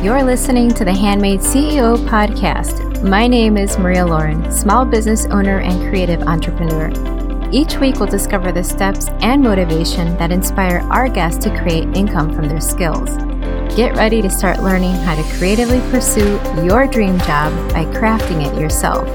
You're listening to the Handmade CEO podcast. My name is Maria Lauren, small business owner and creative entrepreneur. Each week, we'll discover the steps and motivation that inspire our guests to create income from their skills. Get ready to start learning how to creatively pursue your dream job by crafting it yourself.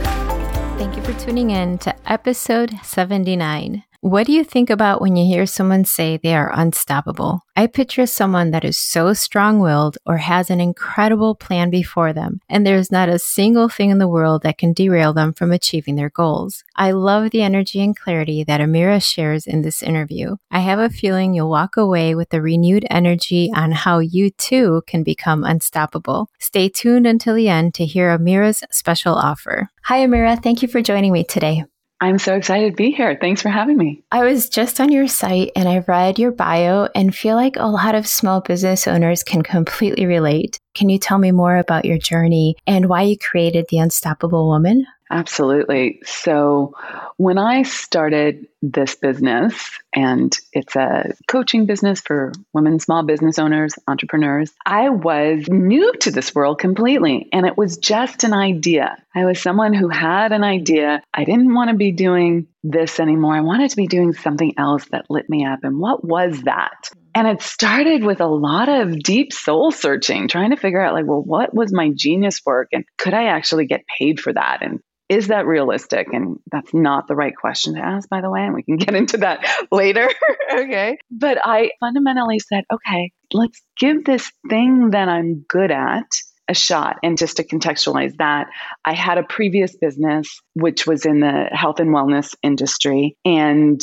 Thank you for tuning in to episode 79. What do you think about when you hear someone say they are unstoppable? I picture someone that is so strong willed or has an incredible plan before them, and there's not a single thing in the world that can derail them from achieving their goals. I love the energy and clarity that Amira shares in this interview. I have a feeling you'll walk away with a renewed energy on how you too can become unstoppable. Stay tuned until the end to hear Amira's special offer. Hi, Amira. Thank you for joining me today. I'm so excited to be here. Thanks for having me. I was just on your site and I read your bio and feel like a lot of small business owners can completely relate. Can you tell me more about your journey and why you created The Unstoppable Woman? Absolutely. So, when I started this business, and it's a coaching business for women small business owners, entrepreneurs, I was new to this world completely. And it was just an idea. I was someone who had an idea. I didn't want to be doing this anymore. I wanted to be doing something else that lit me up. And what was that? And it started with a lot of deep soul searching, trying to figure out, like, well, what was my genius work? And could I actually get paid for that? And is that realistic? And that's not the right question to ask, by the way. And we can get into that later. okay. But I fundamentally said, okay, let's give this thing that I'm good at a shot. And just to contextualize that, I had a previous business which was in the health and wellness industry. And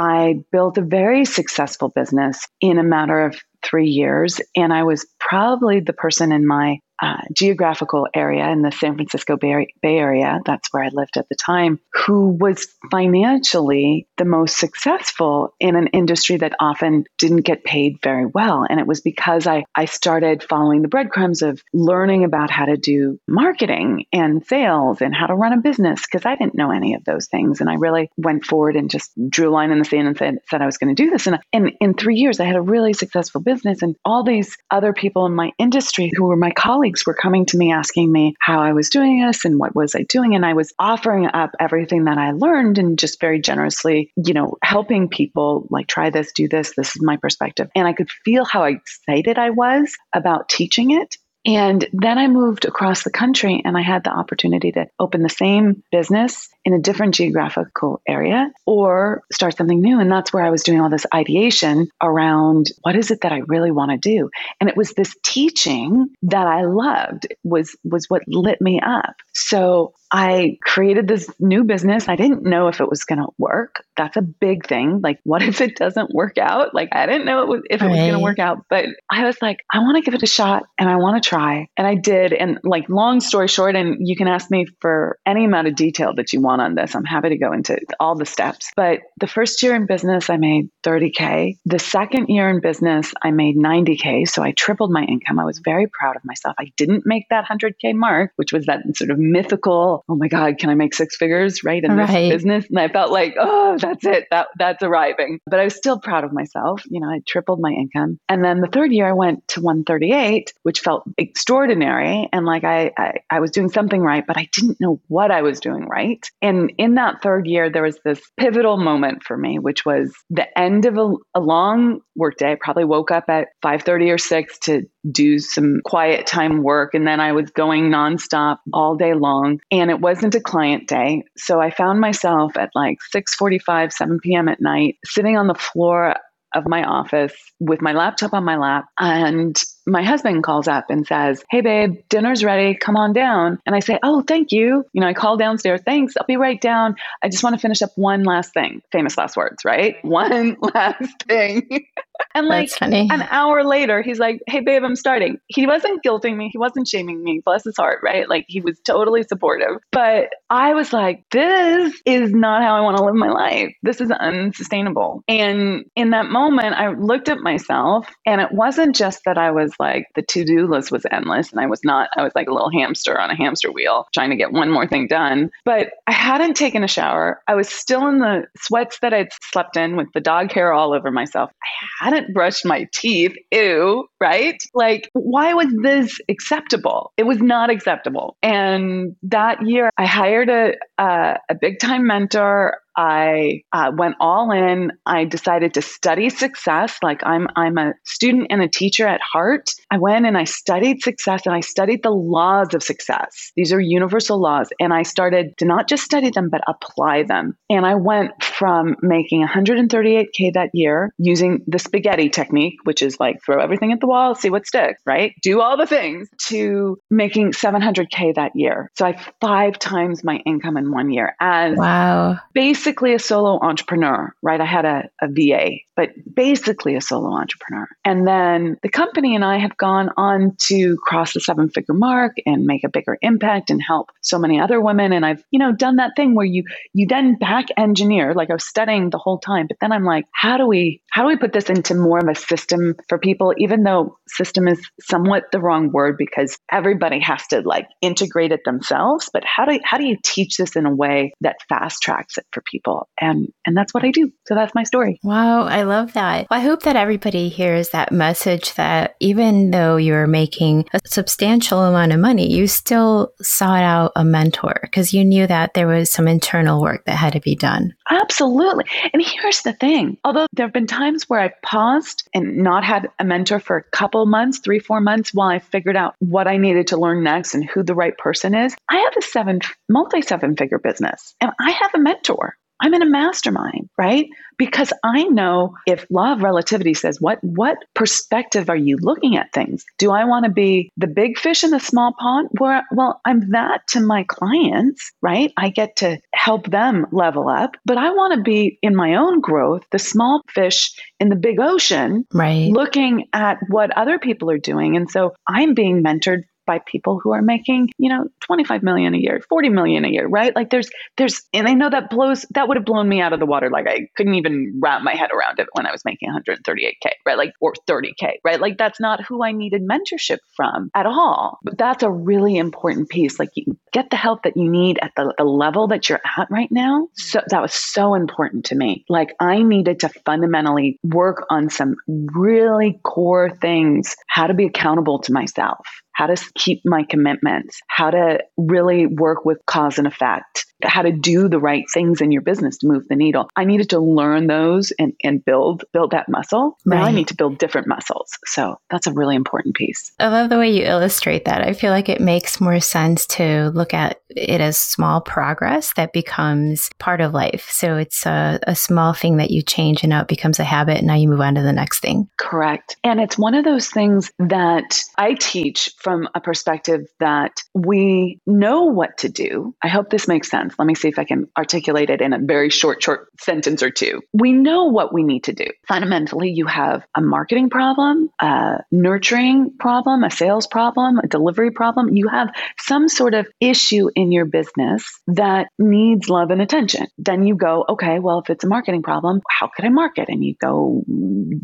I built a very successful business in a matter of three years. And I was probably the person in my uh, geographical area in the San Francisco Bay, Bay Area, that's where I lived at the time, who was financially the most successful in an industry that often didn't get paid very well. And it was because I, I started following the breadcrumbs of learning about how to do marketing and sales and how to run a business because I didn't know any of those things. And I really went forward and just drew a line in the sand and said, said I was going to do this. And, and in three years, I had a really successful business. And all these other people in my industry who were my colleagues colleagues were coming to me asking me how I was doing this and what was I doing. And I was offering up everything that I learned and just very generously, you know, helping people like try this, do this. This is my perspective. And I could feel how excited I was about teaching it. And then I moved across the country and I had the opportunity to open the same business in a different geographical area or start something new. And that's where I was doing all this ideation around what is it that I really want to do. And it was this teaching that I loved was was what lit me up. So I created this new business. I didn't know if it was going to work. That's a big thing. Like, what if it doesn't work out? Like, I didn't know it was, if it was going to work out, but I was like, I want to give it a shot and I want to try. And I did. And like, long story short, and you can ask me for any amount of detail that you want on this. I'm happy to go into all the steps. But the first year in business, I made 30K. The second year in business, I made 90K. So I tripled my income. I was very proud of myself. I didn't make that 100K mark, which was that sort of mythical, oh my God, can I make six figures, right? In right. this business. And I felt like, oh, that's it. That that's arriving. But I was still proud of myself. You know, I tripled my income. And then the third year I went to 138, which felt extraordinary. And like I, I, I was doing something right, but I didn't know what I was doing right. And in that third year, there was this pivotal moment for me, which was the end of a, a long workday. I probably woke up at 5:30 or 6 to do some quiet time work and then I was going nonstop all day long and it wasn't a client day. So I found myself at like 6:45, 7 p.m. at night sitting on the floor of my office with my laptop on my lap and my husband calls up and says, Hey, babe, dinner's ready. Come on down. And I say, Oh, thank you. You know, I call downstairs. Thanks. I'll be right down. I just want to finish up one last thing. Famous last words, right? One last thing. and like an hour later, he's like, Hey, babe, I'm starting. He wasn't guilting me. He wasn't shaming me. Bless his heart, right? Like he was totally supportive. But I was like, This is not how I want to live my life. This is unsustainable. And in that moment, I looked at myself and it wasn't just that I was was like the to do list was endless. And I was not, I was like a little hamster on a hamster wheel trying to get one more thing done. But I hadn't taken a shower. I was still in the sweats that I'd slept in with the dog hair all over myself. I hadn't brushed my teeth. Ew, right? Like, why was this acceptable? It was not acceptable. And that year, I hired a, uh, a, a big time mentor. I uh, went all in. I decided to study success. Like I'm, I'm a student and a teacher at heart. I went and I studied success and I studied the laws of success. These are universal laws. And I started to not just study them, but apply them. And I went from making 138K that year using the spaghetti technique, which is like throw everything at the wall, see what sticks, right? Do all the things to making 700K that year. So I five times my income in one year as wow. basic basically a solo entrepreneur, right? I had a, a VA, but basically a solo entrepreneur. And then the company and I have gone on to cross the seven figure mark and make a bigger impact and help so many other women. And I've, you know, done that thing where you, you then back engineer, like I was studying the whole time, but then I'm like, how do we, how do we put this into more of a system for people, even though system is somewhat the wrong word because everybody has to like integrate it themselves. But how do, how do you teach this in a way that fast tracks it for people? And and that's what I do. So that's my story. Wow, I love that. Well, I hope that everybody hears that message that even though you're making a substantial amount of money, you still sought out a mentor because you knew that there was some internal work that had to be done. Absolutely. And here's the thing. Although there have been times where I've paused and not had a mentor for a couple months, 3 4 months while I figured out what I needed to learn next and who the right person is. I have a seven multi seven figure business and I have a mentor. I'm in a mastermind, right? Because I know if law of relativity says what what perspective are you looking at things? Do I want to be the big fish in the small pond? Where well, I'm that to my clients, right? I get to help them level up, but I want to be in my own growth, the small fish in the big ocean, right? Looking at what other people are doing. And so I'm being mentored by people who are making, you know, 25 million a year, 40 million a year, right? Like there's, there's, and I know that blows, that would have blown me out of the water. Like I couldn't even wrap my head around it when I was making 138K, right? Like, or 30K, right? Like that's not who I needed mentorship from at all. But that's a really important piece. Like you get the help that you need at the, the level that you're at right now. So that was so important to me. Like I needed to fundamentally work on some really core things, how to be accountable to myself how to keep my commitments, how to really work with cause and effect, how to do the right things in your business to move the needle. I needed to learn those and, and build build that muscle. Right. Now I need to build different muscles. So that's a really important piece. I love the way you illustrate that. I feel like it makes more sense to look at it as small progress that becomes part of life. So it's a, a small thing that you change and now it becomes a habit and now you move on to the next thing. Correct. And it's one of those things that I teach from a perspective that we know what to do. I hope this makes sense. Let me see if I can articulate it in a very short, short sentence or two. We know what we need to do. Fundamentally, you have a marketing problem, a nurturing problem, a sales problem, a delivery problem. You have some sort of issue in your business that needs love and attention. Then you go, okay, well, if it's a marketing problem, how could I market? And you go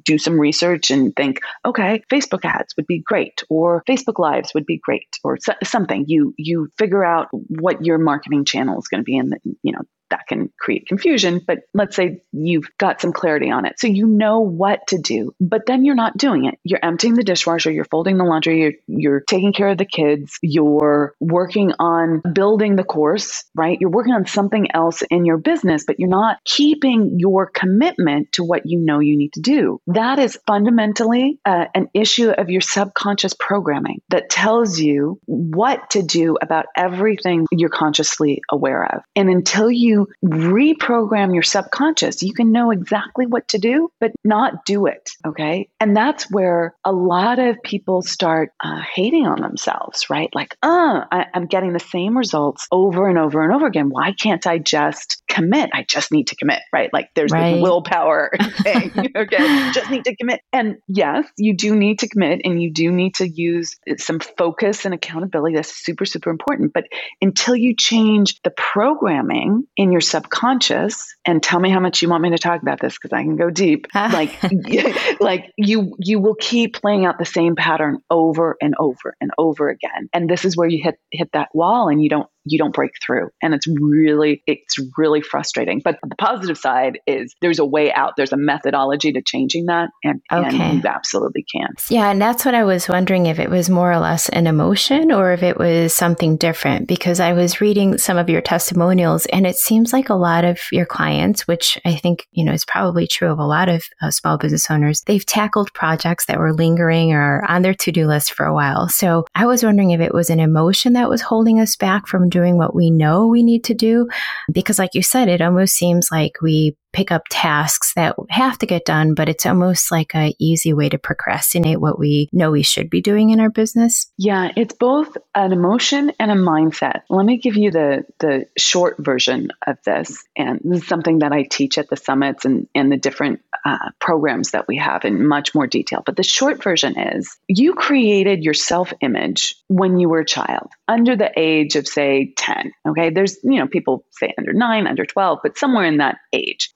do some research and think, okay, Facebook ads would be great, or Facebook Lives would be great, or something. You you figure out what your marketing channel is going to be in the, you know, that can create confusion. But let's say you've got some clarity on it. So you know what to do, but then you're not doing it. You're emptying the dishwasher, you're folding the laundry, you're, you're taking care of the kids, you're working on building the course, right? You're working on something else in your business, but you're not keeping your commitment to what you know you need to do. That is fundamentally uh, an issue of your subconscious programming that tells you what to do about everything you're consciously aware of. And until you reprogram your subconscious, you can know exactly what to do, but not do it. Okay. And that's where a lot of people start uh, hating on themselves, right? Like, uh, I, I'm getting the same results over and over and over again. Why can't I just commit? I just need to commit, right? Like there's right. the willpower thing. okay. just need to commit. And yes, you do need to commit and you do need to use some focus and accountability. That's super, super important. But until you change the programming in in your subconscious, and tell me how much you want me to talk about this because I can go deep. like, like you you will keep playing out the same pattern over and over and over again. And this is where you hit hit that wall and you don't you don't break through. And it's really it's really frustrating. But the positive side is there's a way out. There's a methodology to changing that and, okay. and you absolutely can. Yeah and that's what i was wondering if it was more or less an emotion or if it was something different because i was reading some of your testimonials and it seems like a lot of your clients which i think you know is probably true of a lot of uh, small business owners they've tackled projects that were lingering or on their to-do list for a while. So i was wondering if it was an emotion that was holding us back from doing what we know we need to do. Because, like you said, it almost seems like we pick up tasks that have to get done, but it's almost like a easy way to procrastinate what we know we should be doing in our business. Yeah, it's both an emotion and a mindset. Let me give you the the short version of this, and this is something that I teach at the summits and, and the different uh, programs that we have in much more detail. But the short version is you created your self image when you were a child, under the age of say ten. Okay, there's you know people say under nine, under twelve, but somewhere in that age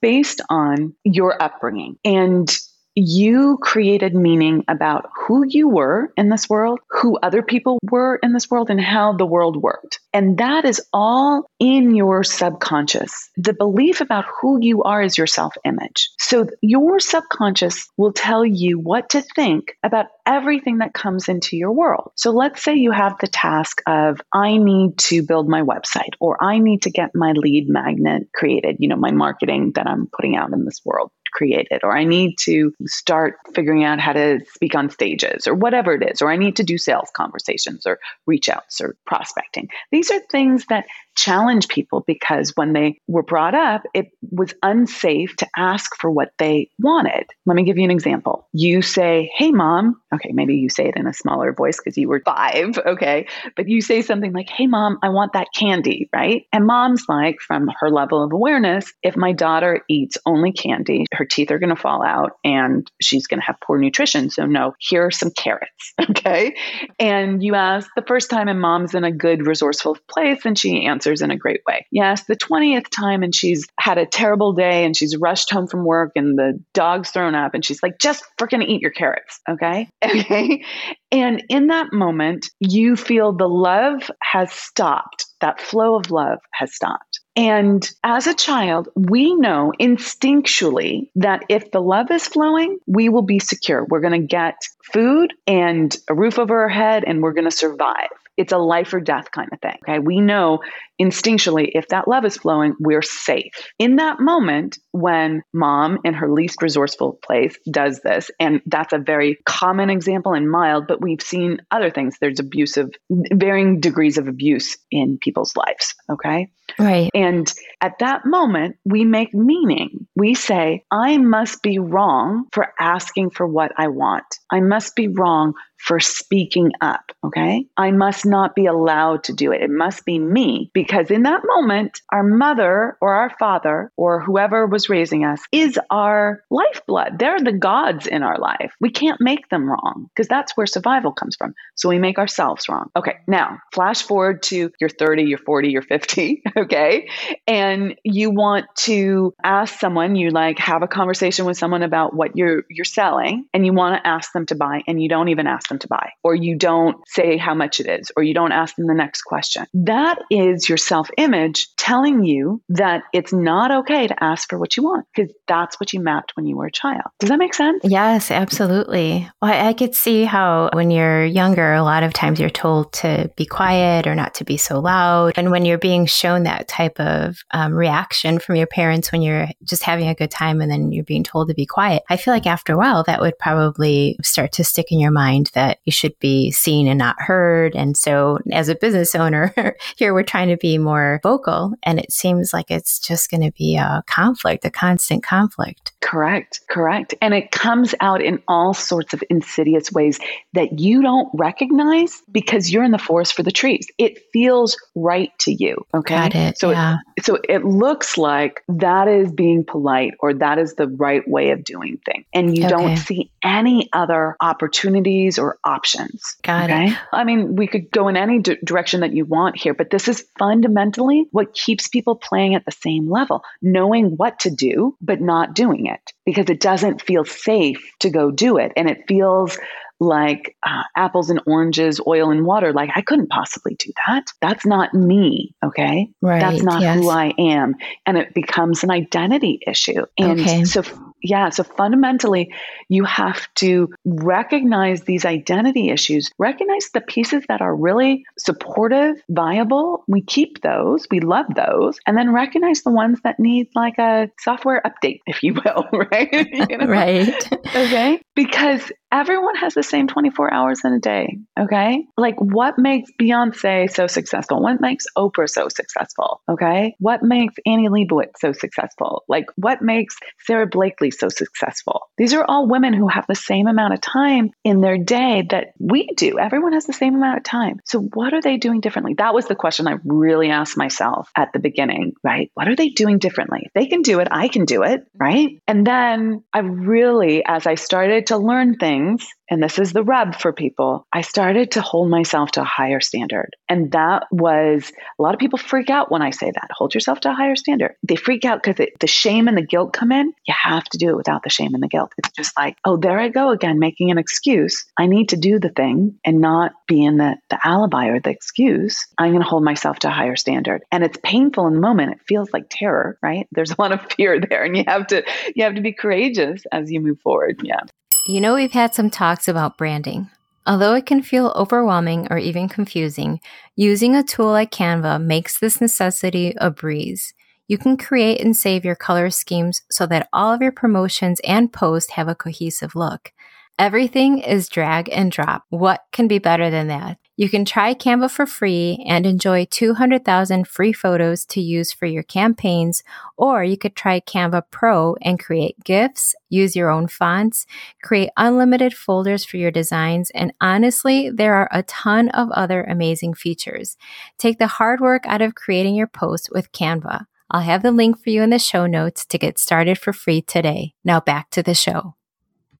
on your upbringing. And you created meaning about who you were in this world, who other people were in this world, and how the world worked. And that is all in your subconscious. The belief about who you are is your self image. So your subconscious will tell you what to think about everything that comes into your world. So let's say you have the task of, I need to build my website or I need to get my lead magnet created, you know, my marketing that I'm putting out in this world created, or I need to start figuring out how to speak on stages, or whatever it is, or I need to do sales conversations, or reach outs, or prospecting. These are things that challenge people because when they were brought up, it was unsafe to ask for what they wanted. Let me give you an example. You say, Hey, mom, okay, maybe you say it in a smaller voice because you were five, okay, but you say something like, Hey, mom, I want that candy, right? And mom's like, from her level of awareness, if my daughter eats only candy, her teeth are going to fall out and she's going to have poor nutrition. So, no, here are some carrots, okay? And you ask the first time, and mom's in a good, resourceful place, and she answers answers in a great way. Yes, the 20th time and she's had a terrible day and she's rushed home from work and the dog's thrown up and she's like, just freaking eat your carrots. Okay. Okay. And in that moment, you feel the love has stopped. That flow of love has stopped. And as a child, we know instinctually that if the love is flowing, we will be secure. We're going to get food and a roof over our head and we're going to survive. It's a life or death kind of thing. Okay. We know instinctually if that love is flowing, we're safe. In that moment, when mom in her least resourceful place does this, and that's a very common example and mild, but we've seen other things. There's abusive, varying degrees of abuse in people's lives. Okay. Right. And at that moment, we make meaning. We say, I must be wrong for asking for what I want. I must be wrong for speaking up. Okay. I must not be allowed to do it. It must be me because in that moment, our mother or our father or whoever was raising us is our lifeblood. They're the gods in our life. We can't make them wrong because that's where survival comes from. So we make ourselves wrong. Okay. Now, flash forward to you're 30, you're 40, you're 50. Okay. And you want to ask someone, you like have a conversation with someone about what you're, you're selling and you want to ask them to buy and you don't even ask them to buy, or you don't say how much it is, or you don't ask them the next question. That is your self image telling you that it's not okay to ask for what you want because that's what you mapped when you were a child. Does that make sense? Yes, absolutely. Well, I could see how when you're younger, a lot of times you're told to be quiet or not to be so loud. And when you're being shown that type of um, reaction from your parents when you're just having a good time and then you're being told to be quiet, I feel like after a while that would probably start to stick in your mind that you should be seen and not heard. And so as a business owner, here we're trying to be more vocal and it seems like it's just going to be a conflict, a constant conflict. Correct, correct. And it comes out in all sorts of insidious ways that you don't recognize because you're in the forest for the trees. It feels right to you. Okay. It. So, yeah. it, so it looks like that is being polite or that is the right way of doing things. And you okay. don't see any other opportunities or options. Got okay? it. I mean, we could go in any d- direction that you want here, but this is fundamentally what keeps people playing at the same level, knowing what to do, but not doing it because it doesn't feel safe to go do it. And it feels like uh, apples and oranges, oil and water. Like I couldn't possibly do that. That's not me. Okay. Right. That's not yes. who I am. And it becomes an identity issue. And okay. so, yeah. So fundamentally, you have to recognize these identity issues, recognize the pieces that are really supportive, viable. We keep those, we love those, and then recognize the ones that need like a software update, if you will. Right. you know? Right. okay. Because everyone has the same 24 hours in a day. Okay. Like what makes Beyonce so successful? What makes Oprah so successful? Okay. What makes Annie Leibovitz so successful? Like what makes Sara Blakely so successful? These are all women who have the same amount of time in their day that we do. Everyone has the same amount of time. So what are they doing differently? That was the question I really asked myself at the beginning, right? What are they doing differently? If they can do it, I can do it, mm-hmm. right? And then I really, as I started to learn things, and this is the rub for people, I started to hold myself to a higher standard. And that was a lot of people freak out when I say that hold yourself to a higher standard. They freak out because the shame and the guilt come in. You have to do it without the shame and the guilt. It's just like, oh, there I go again, making an excuse. I need to do the thing and not be in the, the alibi or the excuse. I'm going to hold myself to a higher standard. And it's painful in the moment. It feels like terror, right? There's a lot of fear there and you have to, you have to be courageous as you move forward. Yeah. You know, we've had some talks about branding. Although it can feel overwhelming or even confusing, using a tool like Canva makes this necessity a breeze. You can create and save your color schemes so that all of your promotions and posts have a cohesive look. Everything is drag and drop. What can be better than that? You can try Canva for free and enjoy 200,000 free photos to use for your campaigns, or you could try Canva Pro and create GIFs, use your own fonts, create unlimited folders for your designs, and honestly, there are a ton of other amazing features. Take the hard work out of creating your posts with Canva. I'll have the link for you in the show notes to get started for free today. Now back to the show.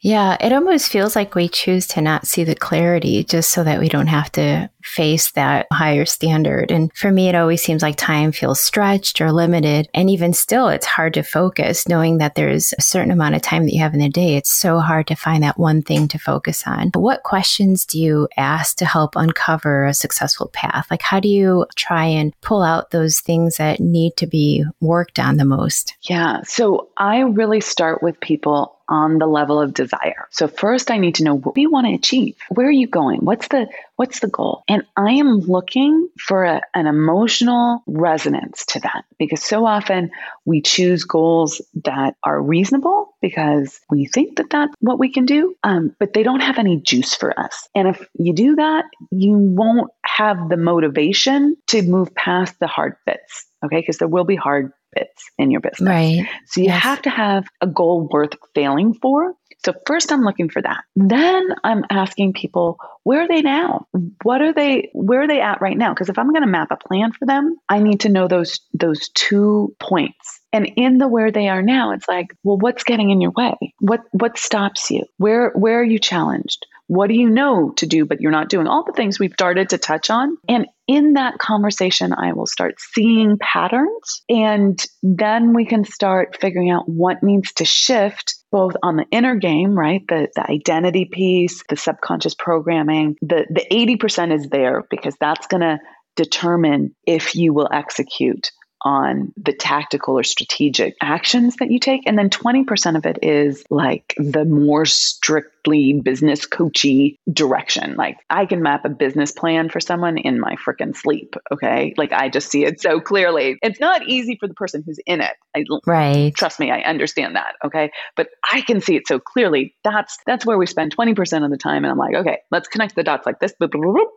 Yeah, it almost feels like we choose to not see the clarity just so that we don't have to face that higher standard. And for me, it always seems like time feels stretched or limited. And even still, it's hard to focus knowing that there's a certain amount of time that you have in the day. It's so hard to find that one thing to focus on. What questions do you ask to help uncover a successful path? Like, how do you try and pull out those things that need to be worked on the most? Yeah. So I really start with people on the level of desire. So first I need to know what you want to achieve? Where are you going? What's the what's the goal? And I am looking for a, an emotional resonance to that because so often we choose goals that are reasonable because we think that that's what we can do, um, but they don't have any juice for us. And if you do that, you won't have the motivation to move past the hard bits okay? Because there will be hard bits in your business. Right. So you yes. have to have a goal worth failing for. So first I'm looking for that. Then I'm asking people, where are they now? What are they where are they at right now? Because if I'm going to map a plan for them, I need to know those those two points. And in the where they are now, it's like, well, what's getting in your way? What what stops you? Where where are you challenged? What do you know to do, but you're not doing? All the things we've started to touch on. And in that conversation, I will start seeing patterns. And then we can start figuring out what needs to shift both on the inner game, right? The, the identity piece, the subconscious programming. The, the 80% is there because that's going to determine if you will execute on the tactical or strategic actions that you take. And then 20% of it is like the more strictly business coachy direction. Like I can map a business plan for someone in my freaking sleep. Okay. Like I just see it so clearly. It's not easy for the person who's in it. I, right. Trust me, I understand that. Okay. But I can see it so clearly. That's that's where we spend 20% of the time. And I'm like, okay, let's connect the dots like this.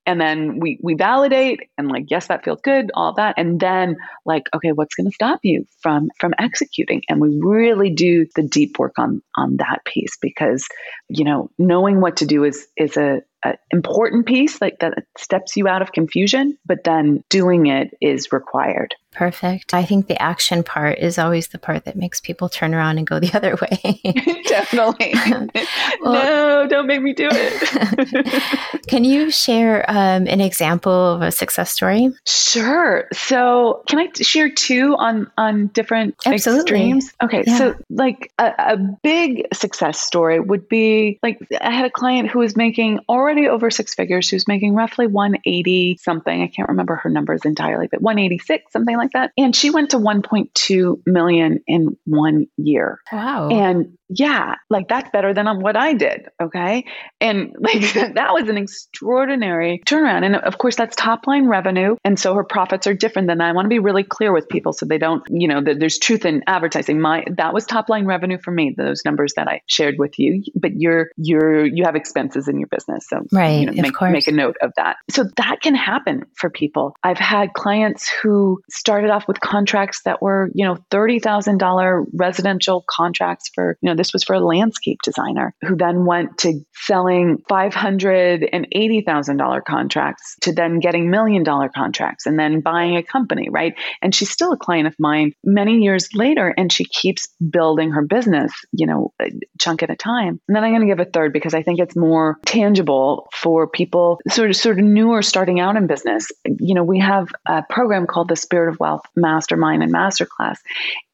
And then we we validate and like, yes, that feels good, all that. And then like, okay, what's going to stop you from from executing? And we really do the deep work on on that piece because, you know, knowing what to do is is a an important piece, like that steps you out of confusion, but then doing it is required. Perfect. I think the action part is always the part that makes people turn around and go the other way. Definitely. well, no, don't make me do it. can you share um, an example of a success story? Sure. So, can I share two on on different Absolutely. extremes? Okay. Yeah. So, like a, a big success story would be like I had a client who was making already over six figures. She was making roughly 180 something. I can't remember her numbers entirely, but 186 something like like that. And she went to 1.2 million in one year. Wow. And yeah, like that's better than what I did. Okay. And like that was an extraordinary turnaround. And of course, that's top line revenue. And so her profits are different than that. I want to be really clear with people so they don't, you know, that there's truth in advertising. My, that was top line revenue for me, those numbers that I shared with you. But you're, you're, you have expenses in your business. So, right. You know, make, make a note of that. So that can happen for people. I've had clients who started off with contracts that were, you know, $30,000 residential contracts for, you know, this was for a landscape designer who then went to selling $580,000 contracts to then getting million dollar contracts and then buying a company, right? And she's still a client of mine many years later and she keeps building her business, you know, a chunk at a time. And then I'm going to give a third because I think it's more tangible for people sort of sort of newer starting out in business. You know, we have a program called the Spirit of Wealth Mastermind and Masterclass.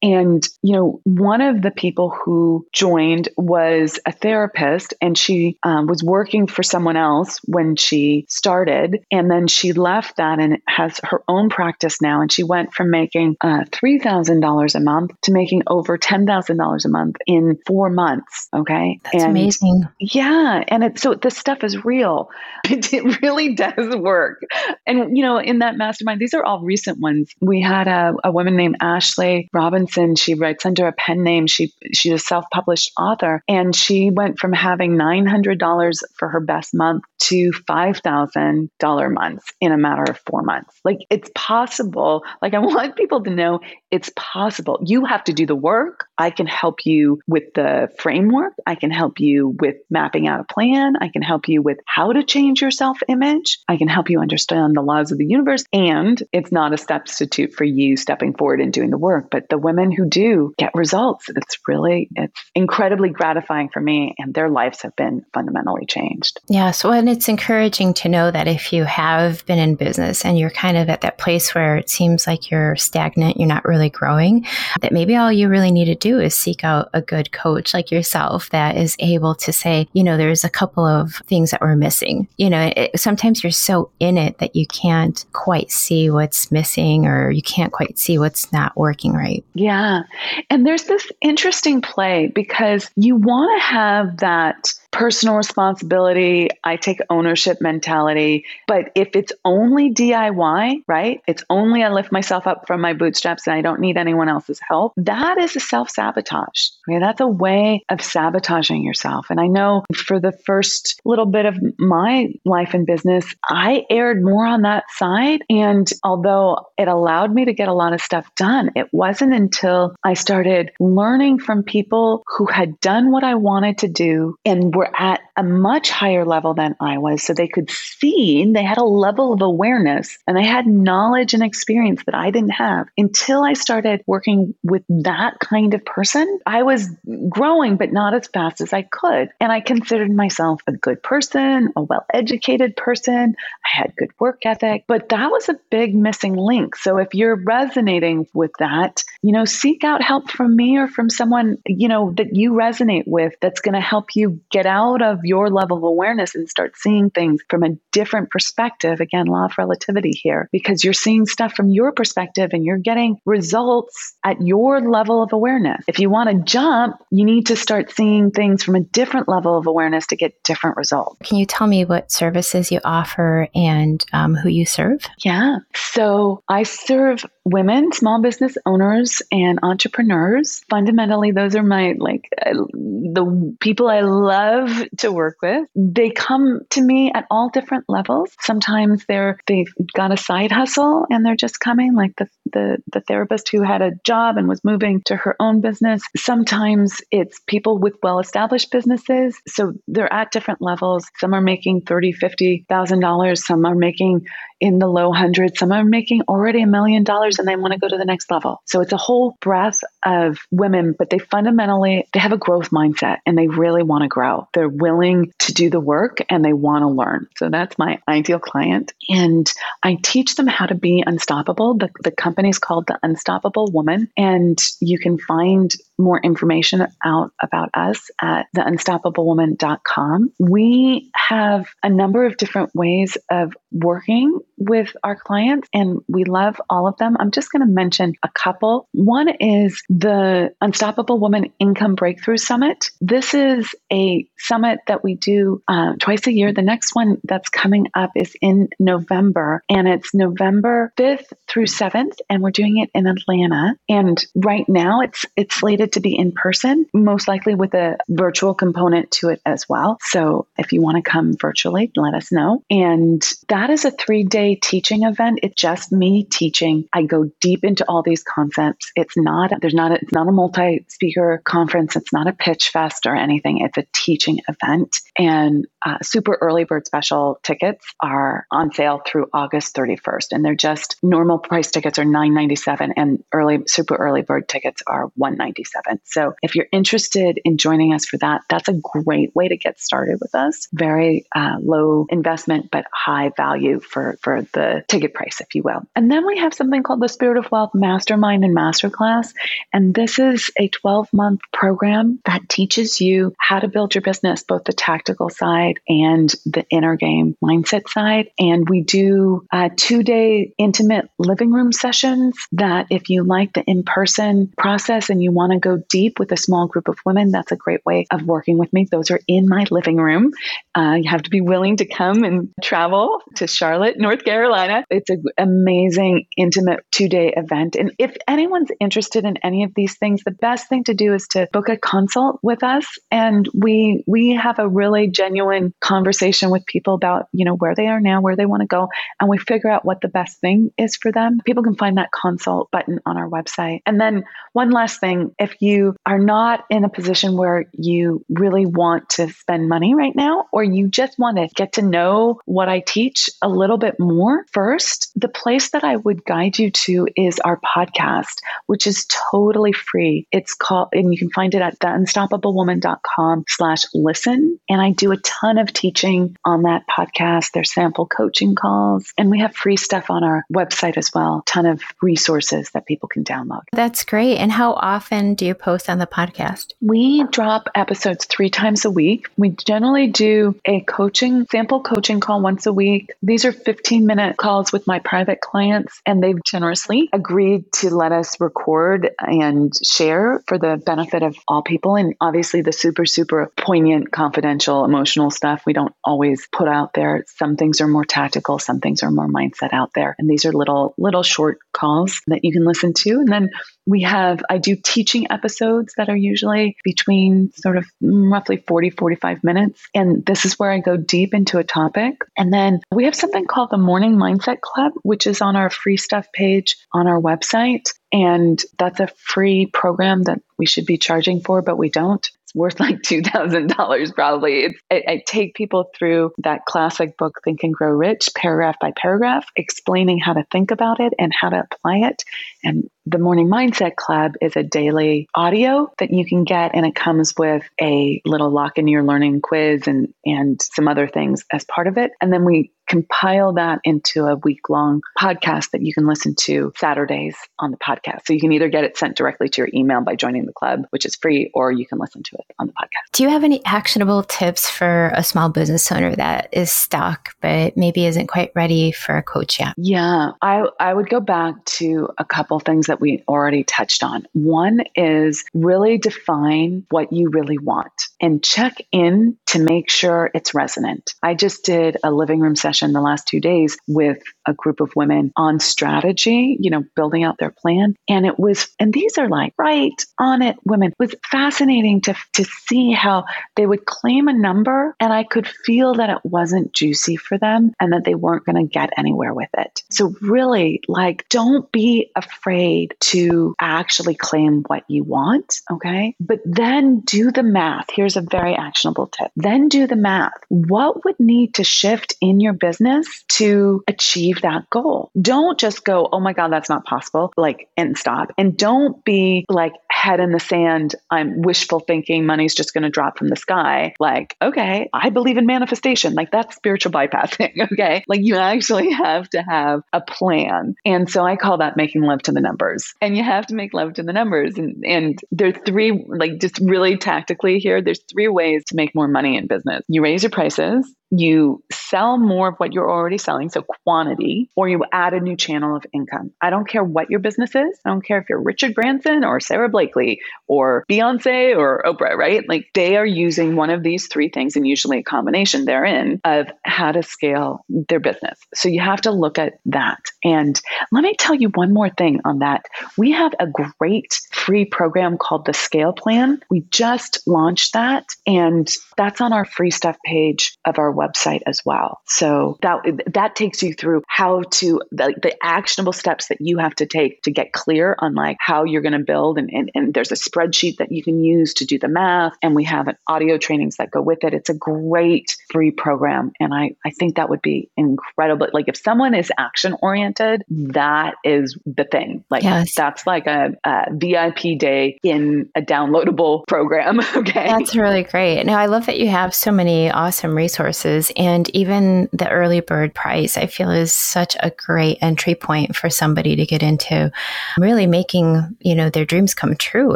And, you know, one of the people who joined was a therapist and she um, was working for someone else when she started. And then she left that and has her own practice now. And she went from making uh, $3,000 a month to making over $10,000 a month in four months. Okay. That's and amazing. Yeah. And it, so this stuff is real. It, it really does work. And, you know, in that mastermind, these are all recent ones. We had a, a woman named Ashley Robinson. She writes under a pen name. She, she's a self published author. And she went from having $900 for her best month to $5,000 months in a matter of four months. Like it's possible. Like I want people to know it's possible. You have to do the work. I can help you with the framework. I can help you with mapping out a plan. I can help you with how to change your self image. I can help you understand the laws of the universe. And it's not a substitute for you stepping forward and doing the work. But the women who do get results, it's really, it's incredibly gratifying for me. And their lives have been fundamentally changed. Yeah. So, and it's encouraging to know that if you have been in business and you're kind of at that place where it seems like you're stagnant, you're not really growing, that maybe all you really need to do is seek out a good coach like yourself that is able to say, you know, there's a couple of things that we're missing. You know, it, sometimes you're so in it that you can't quite see what's missing or you can't quite see what's not working right. Yeah. And there's this interesting play because you want to have that personal responsibility, I take ownership mentality. But if it's only DIY, right? It's only I lift myself up from my bootstraps and I don't need anyone else's help. That is a self sabotage. Okay? That's a way of sabotaging yourself. And I know for the first little bit of my life and business, I aired more on that side. And although it allowed me to get a lot of stuff done, it wasn't until I started learning from people who had done what I wanted to do and were at a much higher level than I was. So they could see, they had a level of awareness and they had knowledge and experience that I didn't have until I started working with that kind of person. I was growing, but not as fast as I could. And I considered myself a good person, a well educated person. I had good work ethic, but that was a big missing link. So if you're resonating with that, you know, seek out help from me or from someone, you know, that you resonate with that's going to help you get out of your level of awareness and start seeing things from a different perspective. Again, law of relativity here, because you're seeing stuff from your perspective and you're getting results at your level of awareness. If you want to jump, you need to start seeing things from a different level of awareness to get different results. Can you tell me what services you offer and um, who you serve? Yeah. So I serve women, small business owners, and entrepreneurs. Fundamentally, those are my like uh, the people I love to work with. They come to me at all different levels. Sometimes they're they've got a side hustle and they're just coming, like the the, the therapist who had a job and was moving to her own business. Sometimes it's people with well established businesses. So they're at different levels. Some are making thirty, fifty thousand dollars. Some are making in the low hundreds. Some are making already a million dollars and they want to go to the next level. So it's a whole breadth of women, but they fundamentally they have a growth mindset and they really want to grow. They're willing to do the work and they want to learn. So that's my ideal client. And I teach them how to be unstoppable. The, the company is called The Unstoppable Woman. And you can find more information out about us at theunstoppablewoman.com. We have a number of different ways of working with our clients and we love all of them. I'm just going to mention a couple. One is the Unstoppable Woman Income Breakthrough Summit. This is a summit that we do uh, twice a year. The next one that's coming up is in November and it's November 5th through 7th and we're doing it in Atlanta. And right now it's it's slated to be in person, most likely with a virtual component to it as well. So if you want to come virtually, let us know. And that is a 3-day teaching event. It's just me teaching. I go deep into all these concepts. It's not there's not a, it's not a multi-speaker conference. It's not a pitch fest or anything. It's a teaching event. And uh, super early bird special tickets are on sale through August 31st, and they're just normal price tickets are 9.97, and early super early bird tickets are 197. So if you're interested in joining us for that, that's a great way to get started with us. Very uh, low investment, but high value for for the ticket price, if you will. And then we have something called the Spirit of Wealth Mastermind and Masterclass, and this is a 12 month program that teaches you how to build your business, both the tactical side and the inner game mindset side. And we do uh, two day intimate living room sessions that if you like the in person process and you want to go deep with a small group of women, that's a great way of working with me. Those are in my living room. Uh, you have to be willing to come and travel to Charlotte, North Carolina. It's an amazing, intimate two day event. And if anyone's interested in any of these things, the best thing to do is to book a consult with us. And we, we have a really genuine conversation with people about, you know, where they are now, where they want to go, and we figure out what the best thing is for them. People can find that consult button on our website. And then one last thing, if you are not in a position where you really want to spend money right now, or you just want to get to know what I teach a little bit more first, the place that I would guide you to is our podcast, which is totally free. It's called, and you can find it at theunstoppablewoman.com slash listen. And I do a ton of teaching on that podcast. There's sample coaching calls, and we have free stuff on our website as well. Ton of resources that people can download. That's great. And how often do you post on the podcast? We drop episodes three times a week. We generally do a coaching, sample coaching call once a week. These are 15 minute calls with my private clients, and they've generously agreed to let us record and share for the benefit of all people. And obviously, the super, super poignant, confidential, emotional stuff we don't always put out there. Some things are more tactical, some things are more mindset out there. And these are little, little short calls that you can listen to. And then we have, I do teaching episodes that are usually between sort of roughly 40, 45 minutes. And this is where I go deep into a topic. And then we have something called the Morning Mindset Club, which is on our free stuff page on our website. And that's a free program that we should be charging for, but we don't it's worth like $2,000 probably. It's, I, I, take people through that classic book, Think and Grow Rich, paragraph by paragraph, explaining how to think about it and how to apply it. And the Morning Mindset Club is a daily audio that you can get, and it comes with a little lock in your learning quiz and, and some other things as part of it. And then we compile that into a week long podcast that you can listen to Saturdays on the podcast. So you can either get it sent directly to your email by joining the club, which is free, or you can listen to it on the podcast. Do you have any actionable tips for a small business owner that is stuck but maybe isn't quite ready for a coach yet? Yeah, I, I would go back to a couple things that we already touched on. One is really define what you really want and check in to make sure it's resonant. I just did a living room session the last two days with a group of women on strategy, you know, building out their plan. And it was, and these are like right on it women. It was fascinating to, to see how they would claim a number and I could feel that it wasn't juicy for them and that they weren't going to get anywhere with it. So really like, don't be afraid to actually claim what you want. Okay. But then do the math. Here's a very actionable tip. Then do the math. What would need to shift in your business to achieve that goal? Don't just go, oh my God, that's not possible, like, and stop. And don't be like head in the sand. I'm wishful thinking money's just going to drop from the sky. Like, okay, I believe in manifestation. Like, that's spiritual bypassing. Okay. Like, you actually have to have a plan. And so I call that making love to the numbers. And you have to make love to the numbers. And, and there are three, like, just really tactically here, there's three ways to make more money in business. You raise your prices, you sell more of what you're already selling, so quantity, or you add a new channel of income. I don't care what your business is. I don't care if you're Richard Branson or Sara Blakely or Beyonce or Oprah, right? Like they are using one of these three things and usually a combination therein of how to scale their business. So you have to look at that. And let me tell you one more thing on that. We have a great free program called the Scale Plan. We just launched that, and that's on our free stuff page of our website as well. So that that takes you through how to the, the actionable steps that you have to take to get clear on like how you're going to build and, and, and there's a spreadsheet that you can use to do the math and we have an audio trainings that go with it. It's a great free program and I, I think that would be incredible. Like if someone is action oriented, that is the thing. Like yes. that's like a, a VIP day in a downloadable program. okay. That's really great. Now I love that you have so many awesome resources prices. And even the early bird price, I feel is such a great entry point for somebody to get into really making, you know, their dreams come true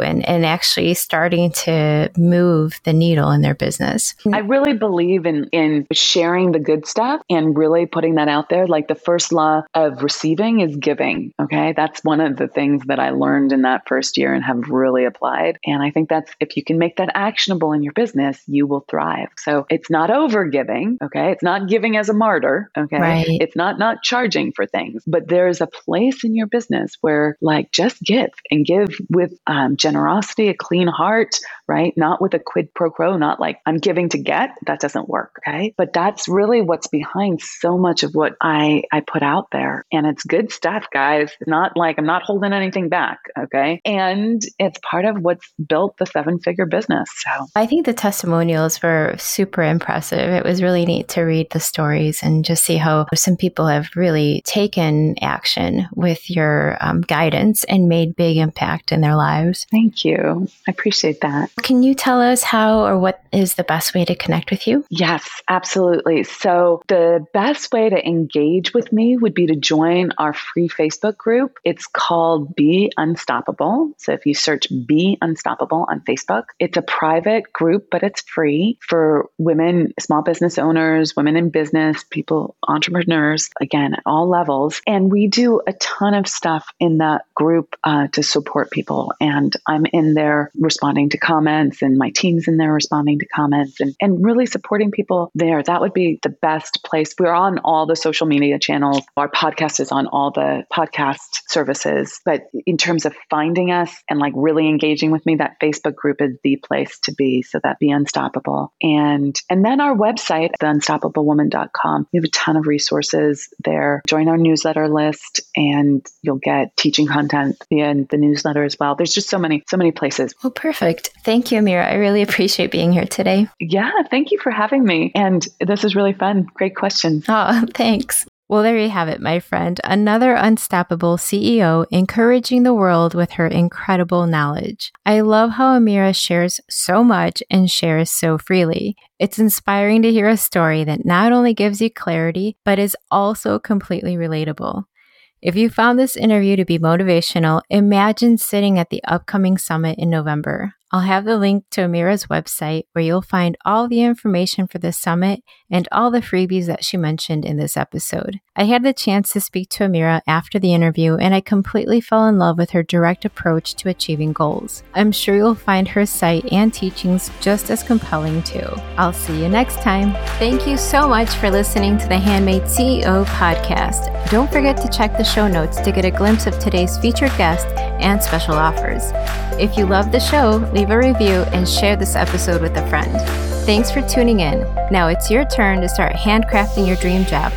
and, and actually starting to move the needle in their business. I really believe in, in sharing the good stuff and really putting that out there. Like the first law of receiving is giving. Okay. That's one of the things that I learned in that first year and have really applied. And I think that's if you can make that actionable in your business, you will thrive. So it's not over giving giving. Okay. It's not giving as a martyr. Okay. Right. It's not not charging for things, but there's a place in your business where like just give and give with um, generosity, a clean heart, right? Not with a quid pro quo, not like I'm giving to get. That doesn't work. Okay. But that's really what's behind so much of what I, I put out there. And it's good stuff, guys. not like I'm not holding anything back. Okay. And it's part of what's built the seven figure business. So I think the testimonials were super impressive. It was really neat to read the stories and just see how some people have really taken action with your um, guidance and made big impact in their lives. Thank you. I appreciate that. Can you tell us how or what is the best way to connect with you? Yes, absolutely. So, the best way to engage with me would be to join our free Facebook group. It's called Be Unstoppable. So, if you search Be Unstoppable on Facebook, it's a private group, but it's free for women, small business owners, women in business, people, entrepreneurs, again, at all levels. And we do a ton of stuff in that group uh, to support people. And I'm in there responding to comments and my team's in there responding to comments and, and really supporting people there. That would be the best place. We're on all the social media channels. Our podcast is on all the podcast services. But in terms of finding us and like really engaging with me, that Facebook group is the place to be. So that be unstoppable. And and then our website, theunstoppablewoman.com. We have a ton of resources there. Join our newsletter list and you'll get teaching content via the newsletter as well. There's just so many, so many places. Well, perfect. Thank you, Amira. I really appreciate being here today. Yeah, thank you for having me. And this is really fun. Great question. Oh, thanks. Well, there you have it, my friend. Another unstoppable CEO encouraging the world with her incredible knowledge. I love how Amira shares so much and shares so freely. It's inspiring to hear a story that not only gives you clarity, but is also completely relatable. If you found this interview to be motivational, imagine sitting at the upcoming summit in November. I'll have the link to Amira's website where you'll find all the information for the summit and all the freebies that she mentioned in this episode. I had the chance to speak to Amira after the interview, and I completely fell in love with her direct approach to achieving goals. I'm sure you'll find her site and teachings just as compelling too. I'll see you next time. Thank you so much for listening to the Handmade CEO podcast. Don't forget to check the show notes to get a glimpse of today's featured guest and special offers. If you love the show, leave a review and share this episode with a friend. Thanks for tuning in. Now it's your turn to start handcrafting your dream job.